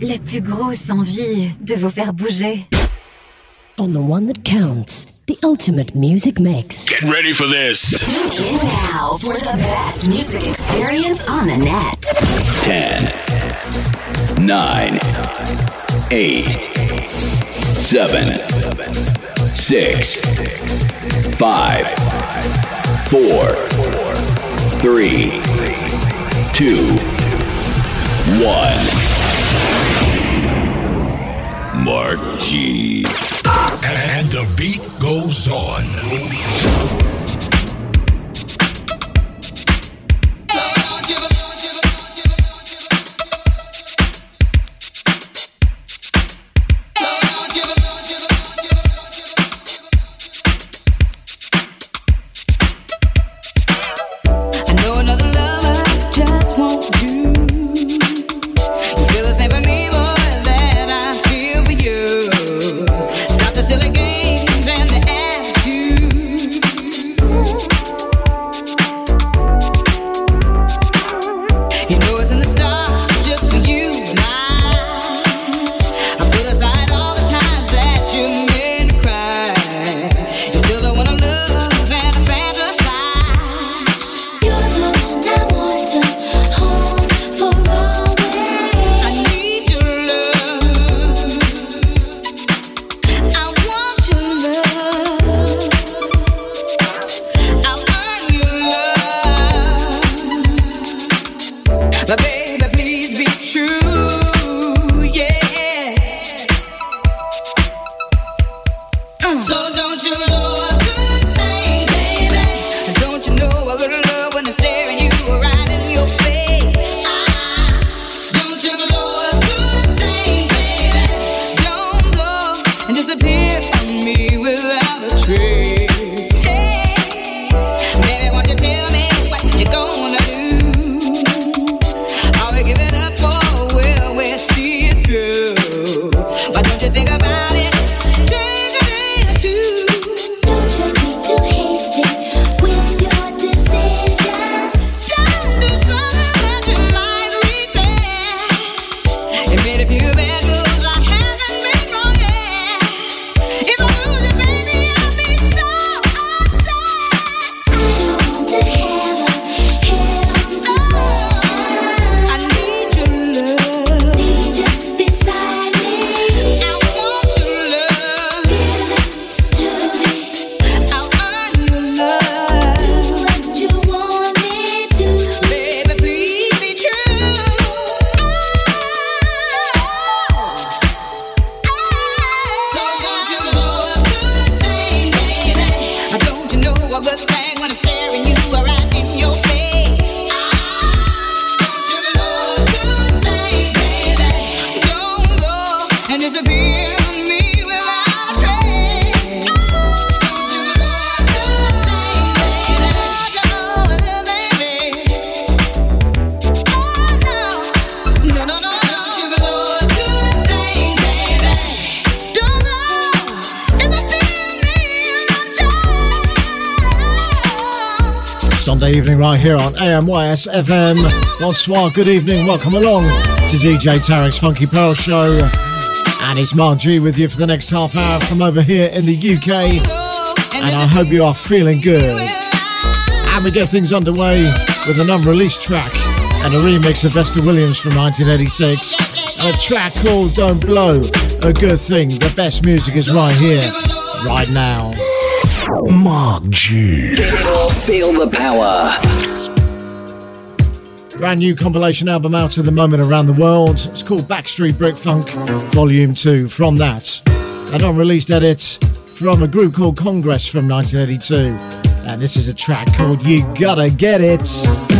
la plus grosse envie de vous faire bouger. on the one that counts, the ultimate music mix. Get ready for this. Tune in now for the best music experience on the net. 10, 9, 8, 7, 6, 5, 4, 3, 2, 1. Mark G. And the beat goes on. Sunday evening right here on AMYS FM. Bonsoir, good evening, welcome along to DJ Tarek's Funky Pearl Show. And it's Mark G with you for the next half hour from over here in the UK. And I hope you are feeling good. And we get things underway with an unreleased track and a remix of Vesta Williams from 1986. And a track called Don't Blow. A good thing, the best music is right here, right now. Mark G. Feel the power. Brand new compilation album out at the moment around the world. It's called Backstreet Brit Funk Volume 2 from that. An unreleased edit from a group called Congress from 1982. And this is a track called You Gotta Get It.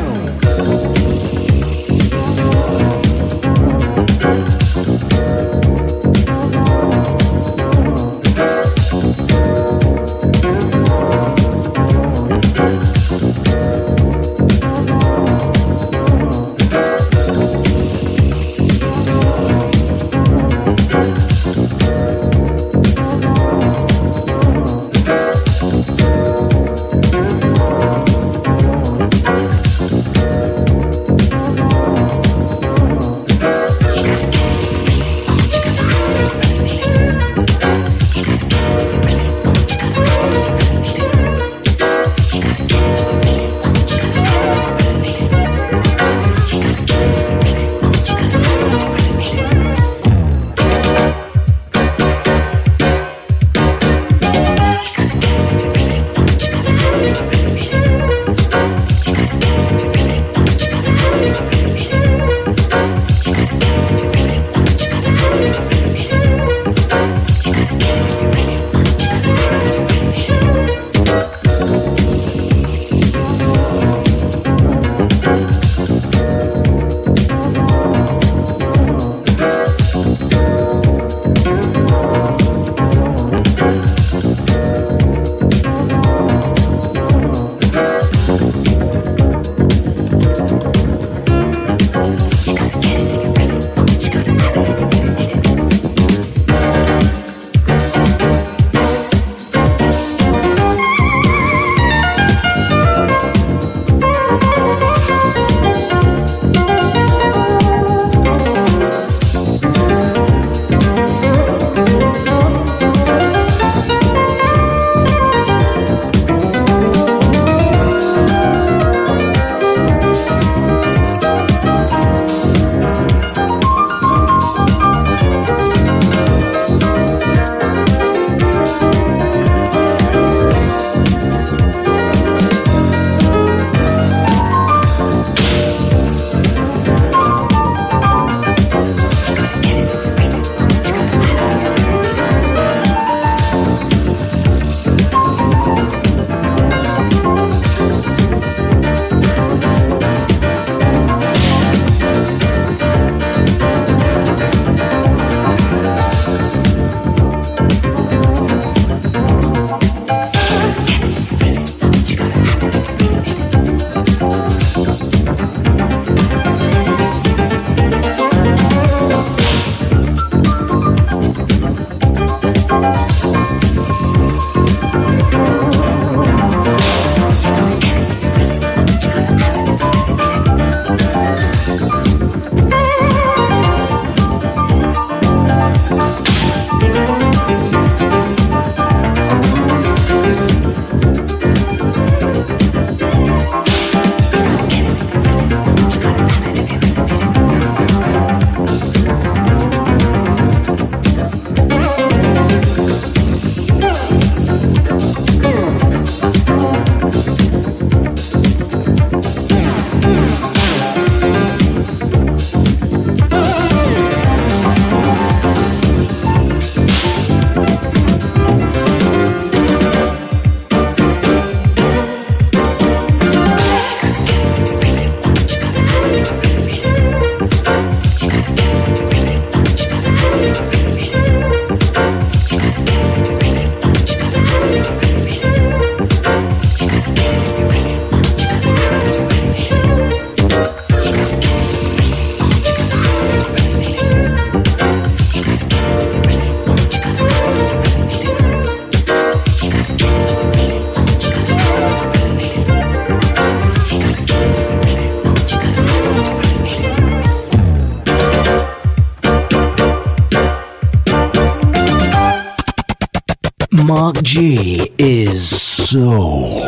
G is so.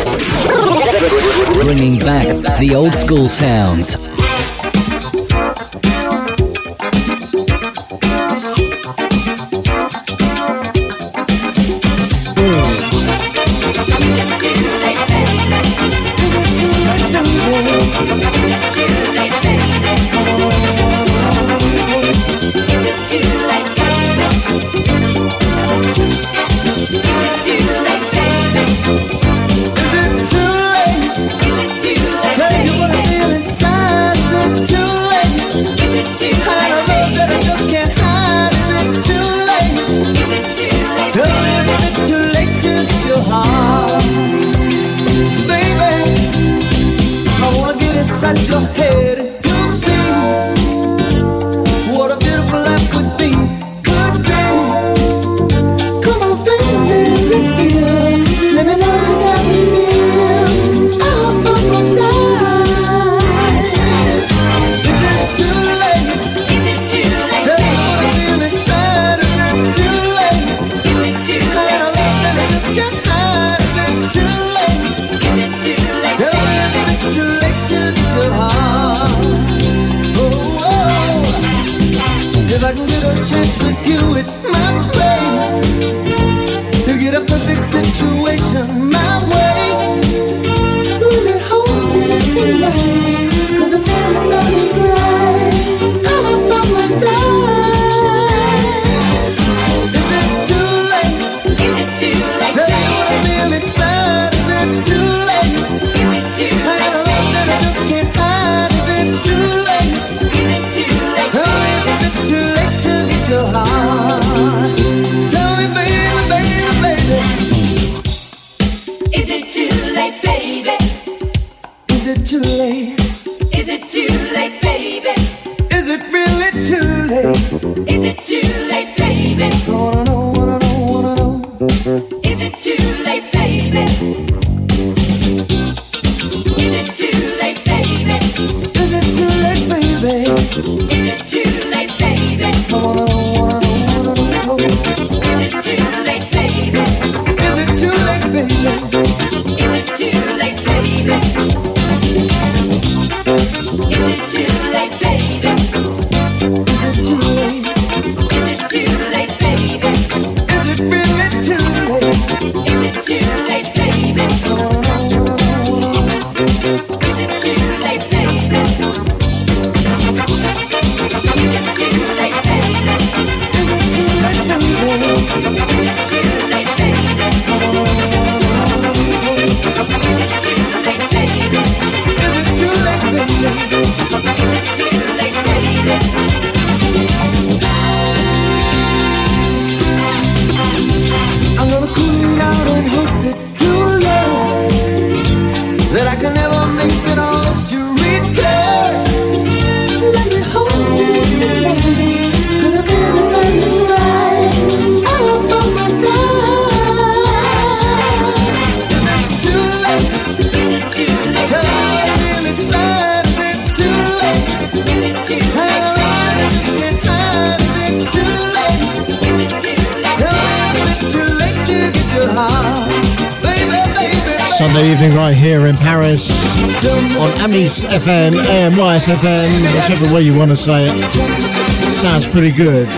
Bringing back the old school sounds. in Paris, on Amis FM, AMYS FM, whichever way you want to say it. Sounds pretty good.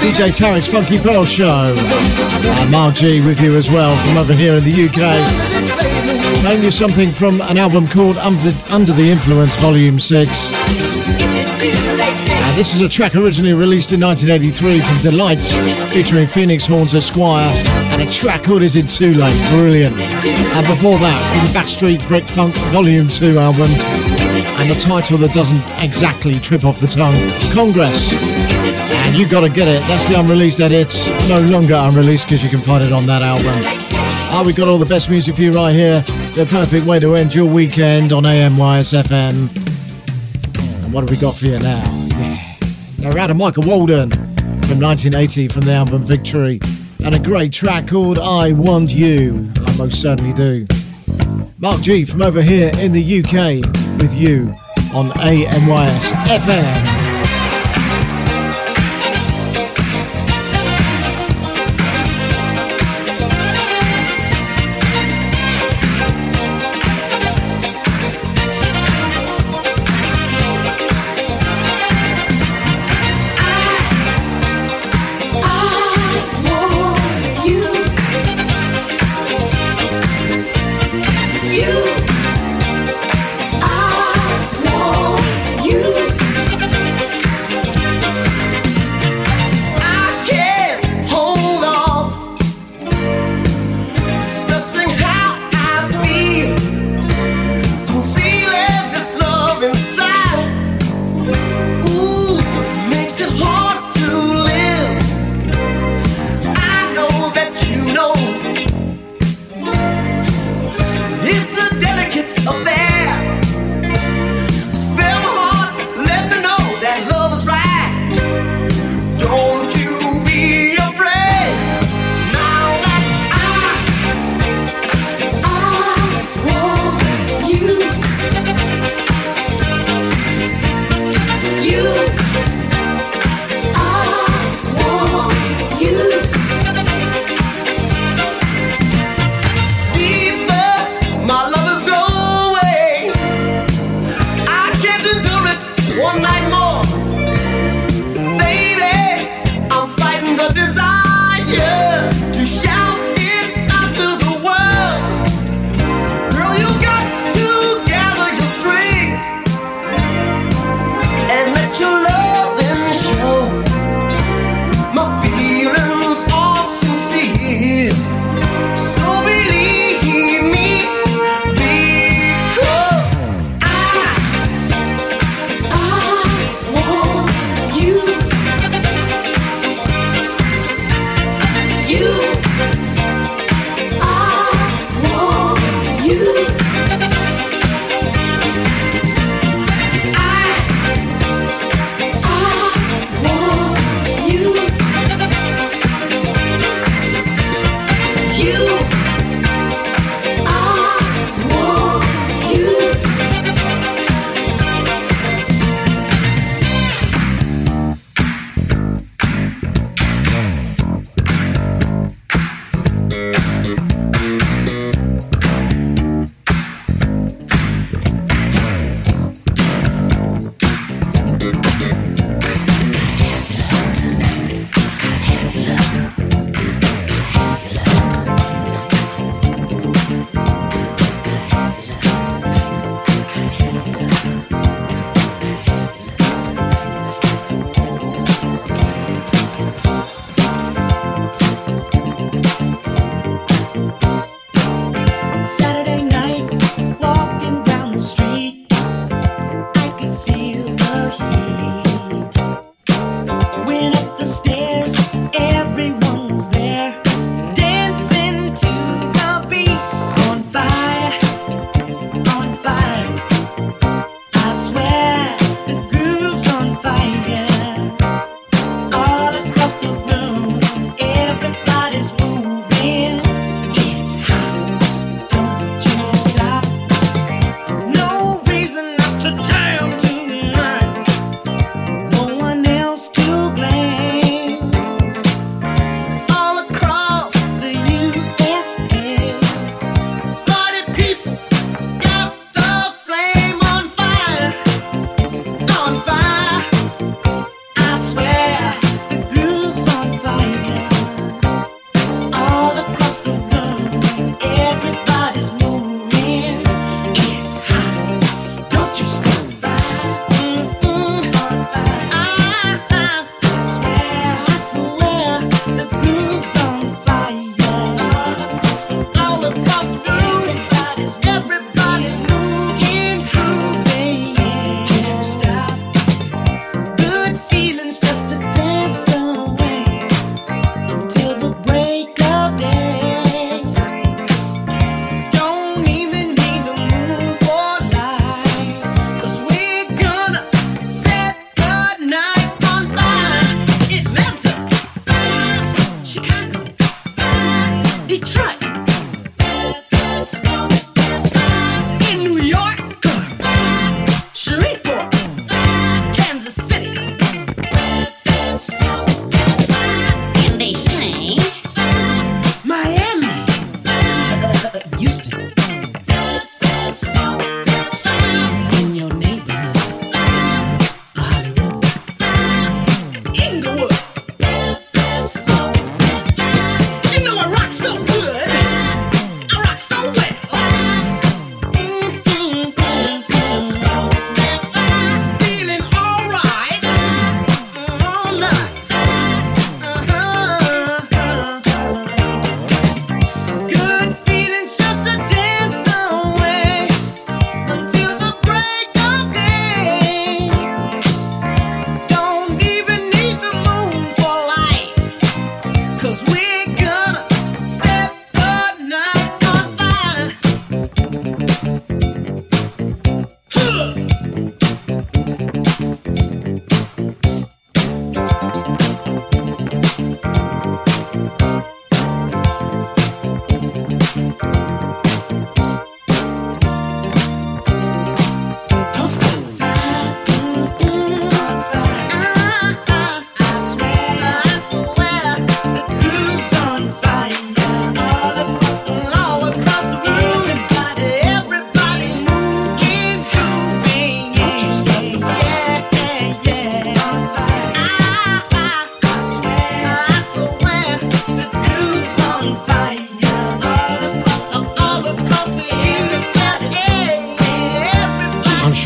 DJ Tarek's Funky Pearl Show. And Mark with you as well from over here in the UK. Playing you something from an album called Under the, Under the Influence Volume 6. And this is a track originally released in 1983 from Delight featuring Phoenix Horns Esquire and a track called Is It Too Late? Brilliant. And before that, from the Backstreet Brit Funk Volume 2 album, and a title that doesn't exactly trip off the tongue Congress. And you gotta get it, that's the unreleased edit, no longer unreleased because you can find it on that album. Ah, we've got all the best music for you right here. The perfect way to end your weekend on AMYSFM. And what have we got for you now? Yeah. Now, Narada Michael Walden from 1980 from the album Victory and a great track called I Want You. I most certainly do. Mark G from over here in the UK with you on AMYS FM.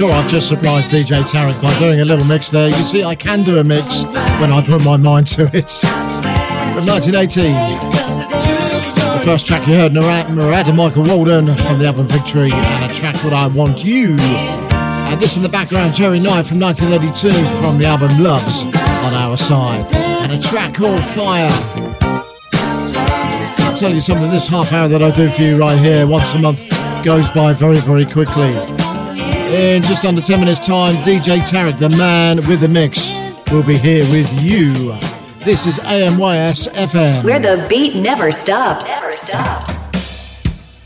Sure I've just surprised DJ Tarek by doing a little mix there. You see, I can do a mix when I put my mind to it. From 1980, the first track you heard, Narada, Michael Walden from the album Victory, and a track called I Want You. And this in the background, Jerry Knight from 1982 from the album Loves on Our Side, and a track called Fire. I'll tell you something, this half hour that I do for you right here once a month goes by very, very quickly. In just under 10 minutes' time, DJ Tarek, the man with the mix, will be here with you. This is AMYS FM. Where the beat never stops. Never stops.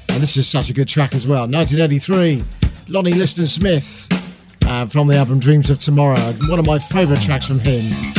And this is such a good track as well. 1983, Lonnie Liston Smith uh, from the album Dreams of Tomorrow. One of my favourite tracks from him.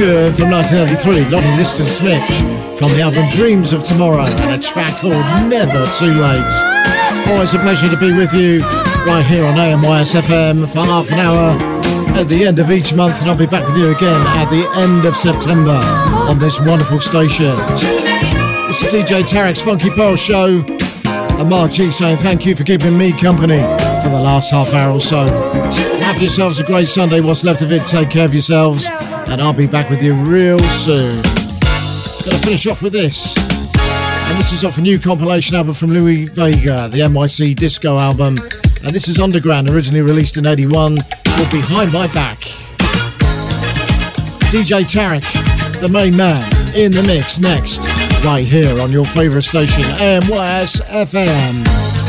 From 1983, Lonnie Liston Smith from the album Dreams of Tomorrow and a track called Never Too Late. Always a pleasure to be with you right here on AMYS FM for half an hour at the end of each month, and I'll be back with you again at the end of September on this wonderful station. This is DJ Tarek's Funky Pearl Show, and Mark G saying thank you for keeping me company for the last half hour or so. Have yourselves a great Sunday. What's left of it, take care of yourselves, and I'll be back with you real soon. Gonna finish off with this. And this is off a new compilation album from Louie Vega, the NYC Disco album. And this is Underground, originally released in 81, called Behind My Back. DJ Tarek, the main man, in the mix next, right here on your favourite station, AMYS FM.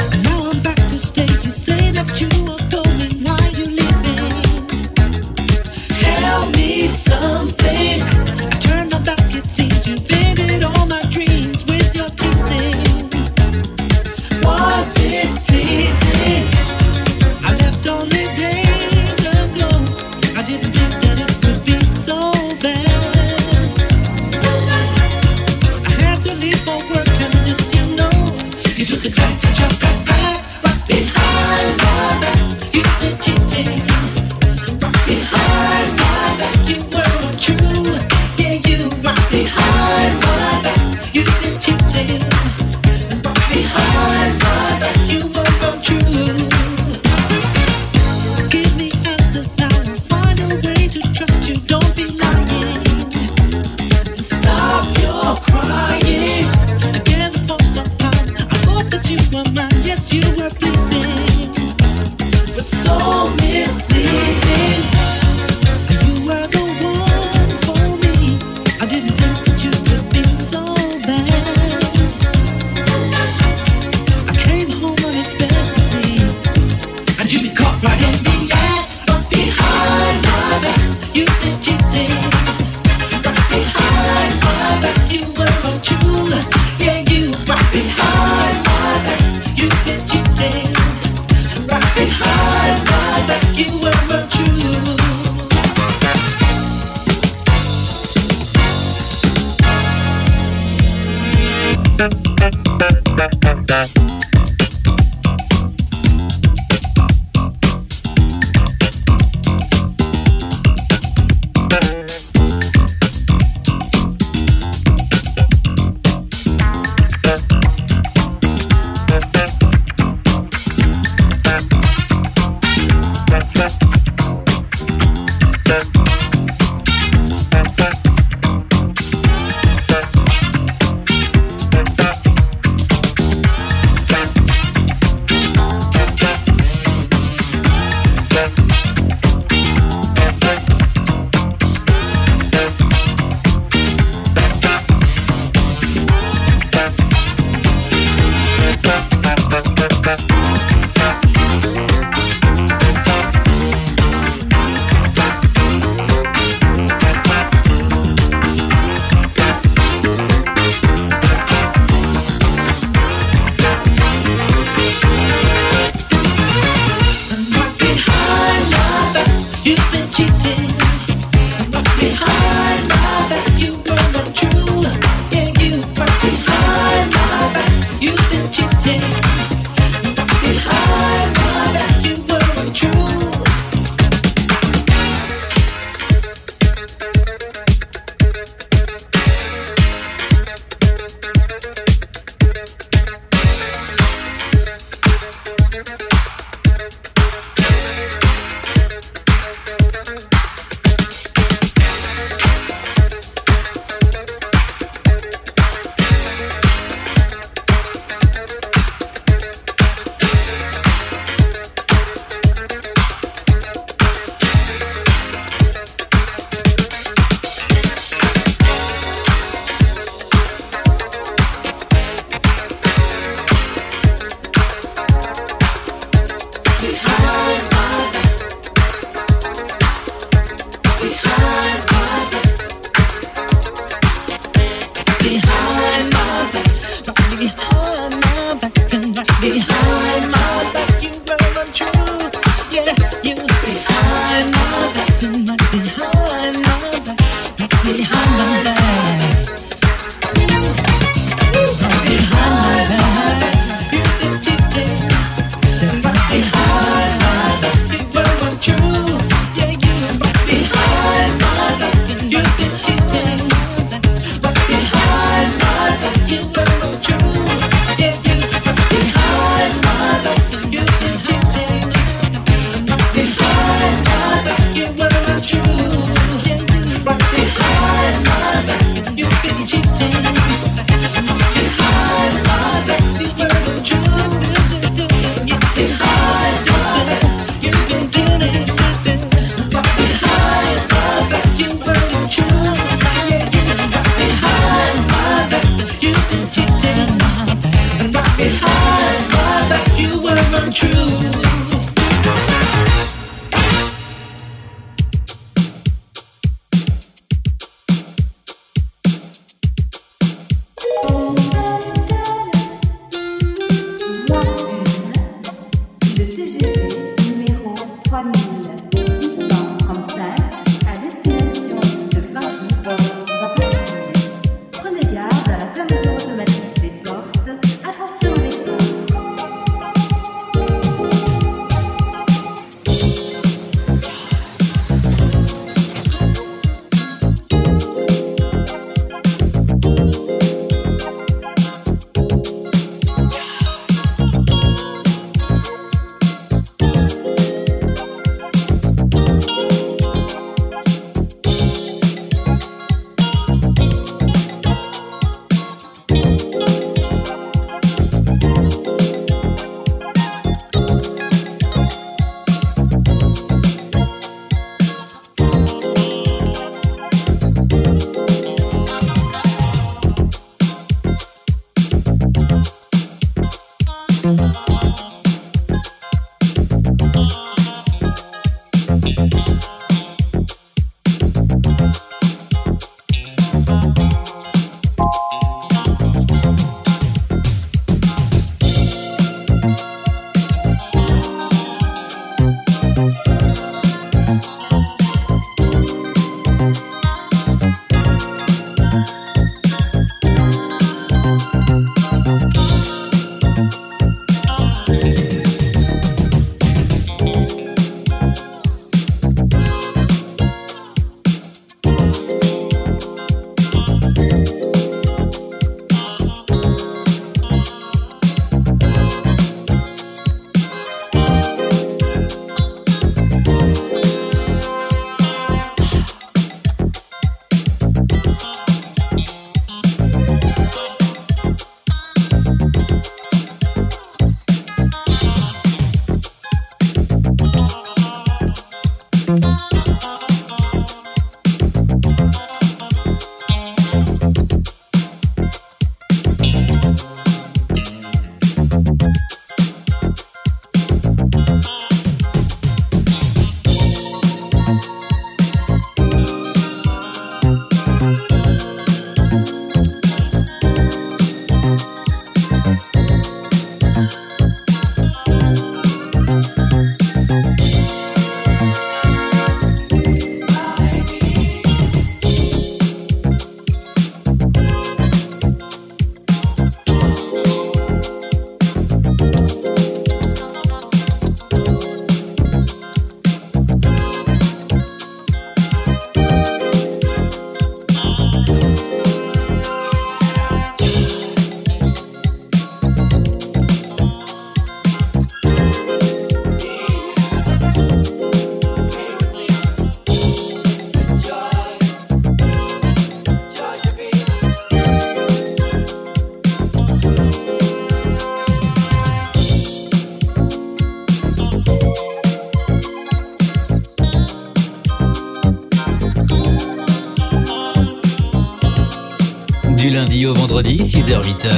Du lundi au vendredi, 6h-8h,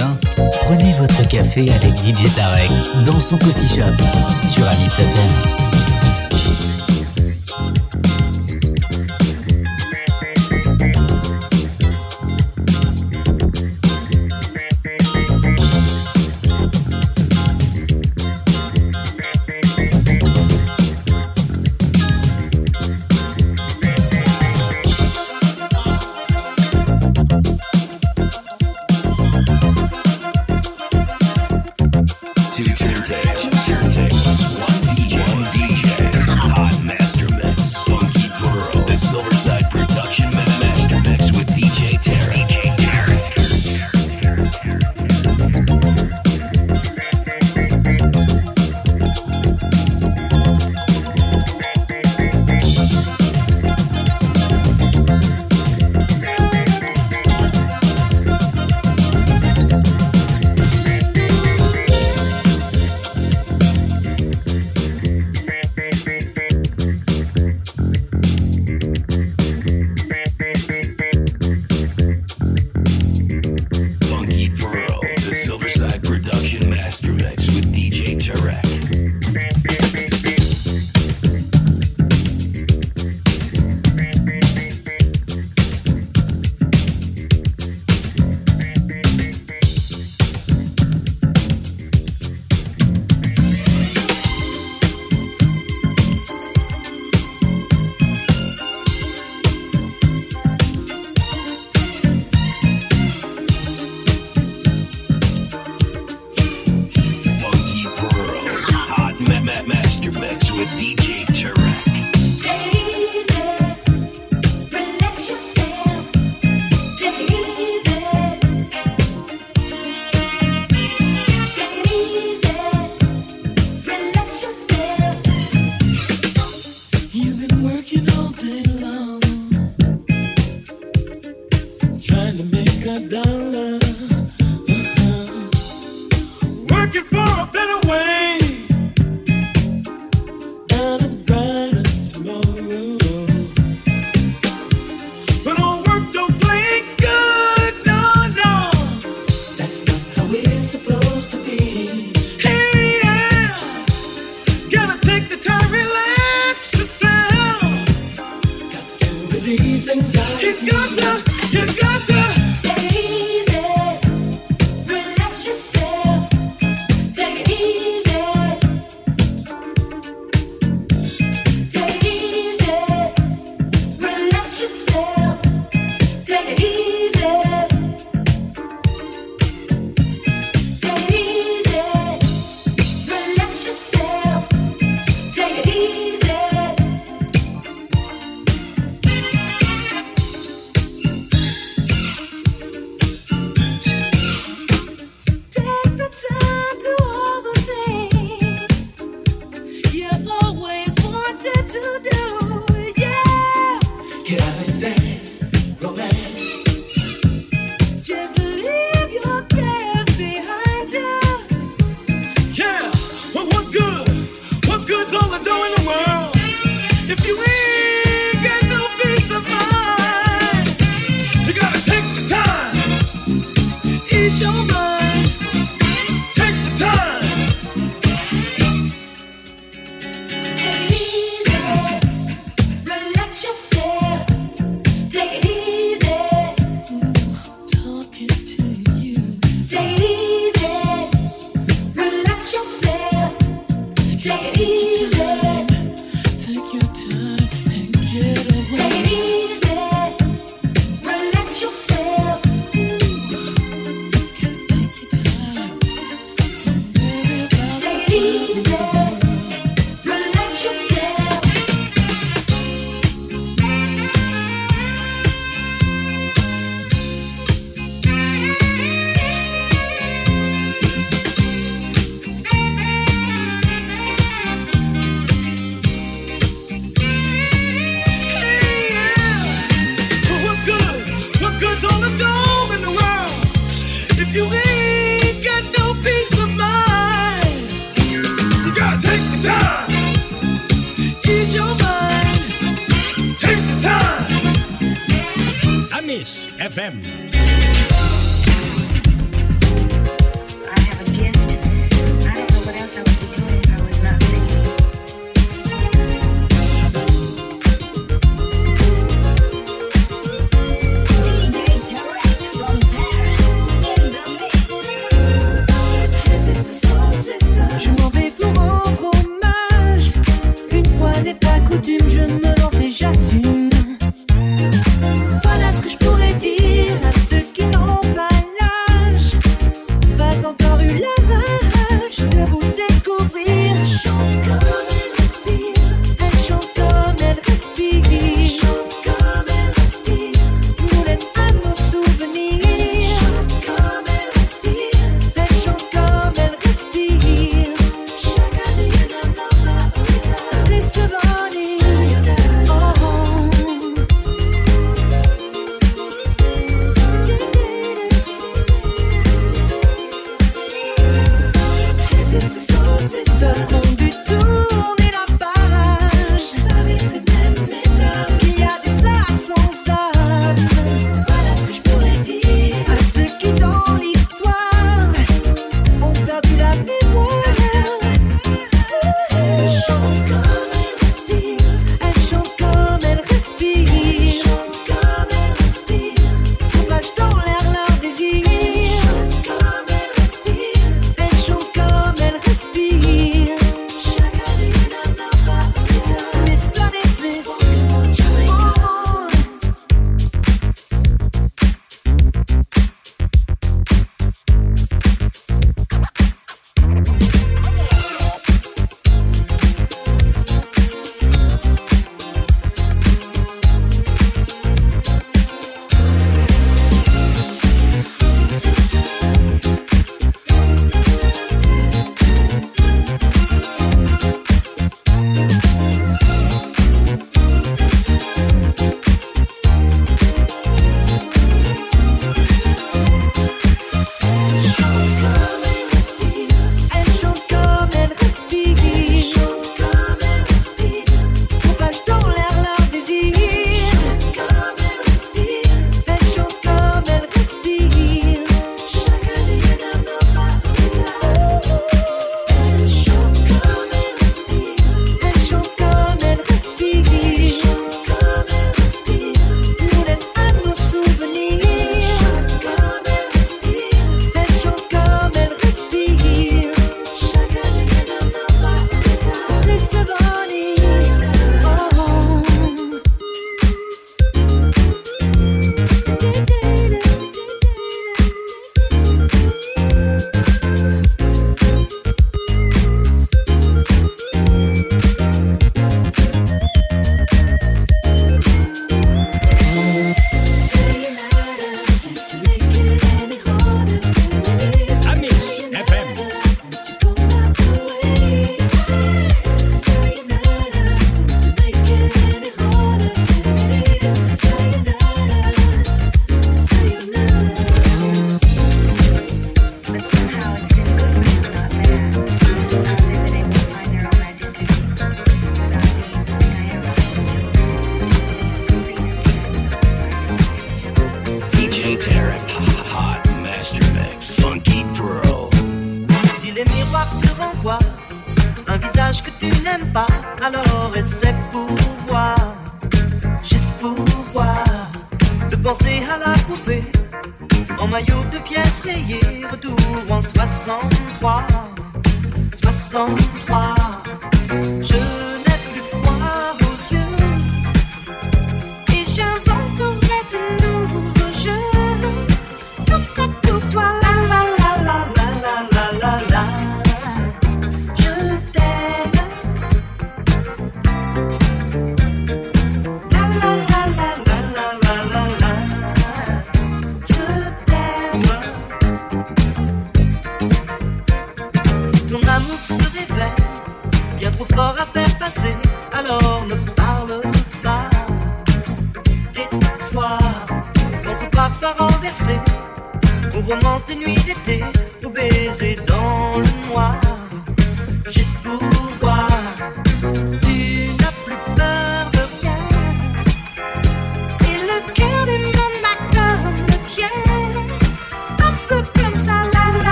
prenez votre café avec DJ Tarek dans son coffee shop sur Alice FM. With DJ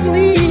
please.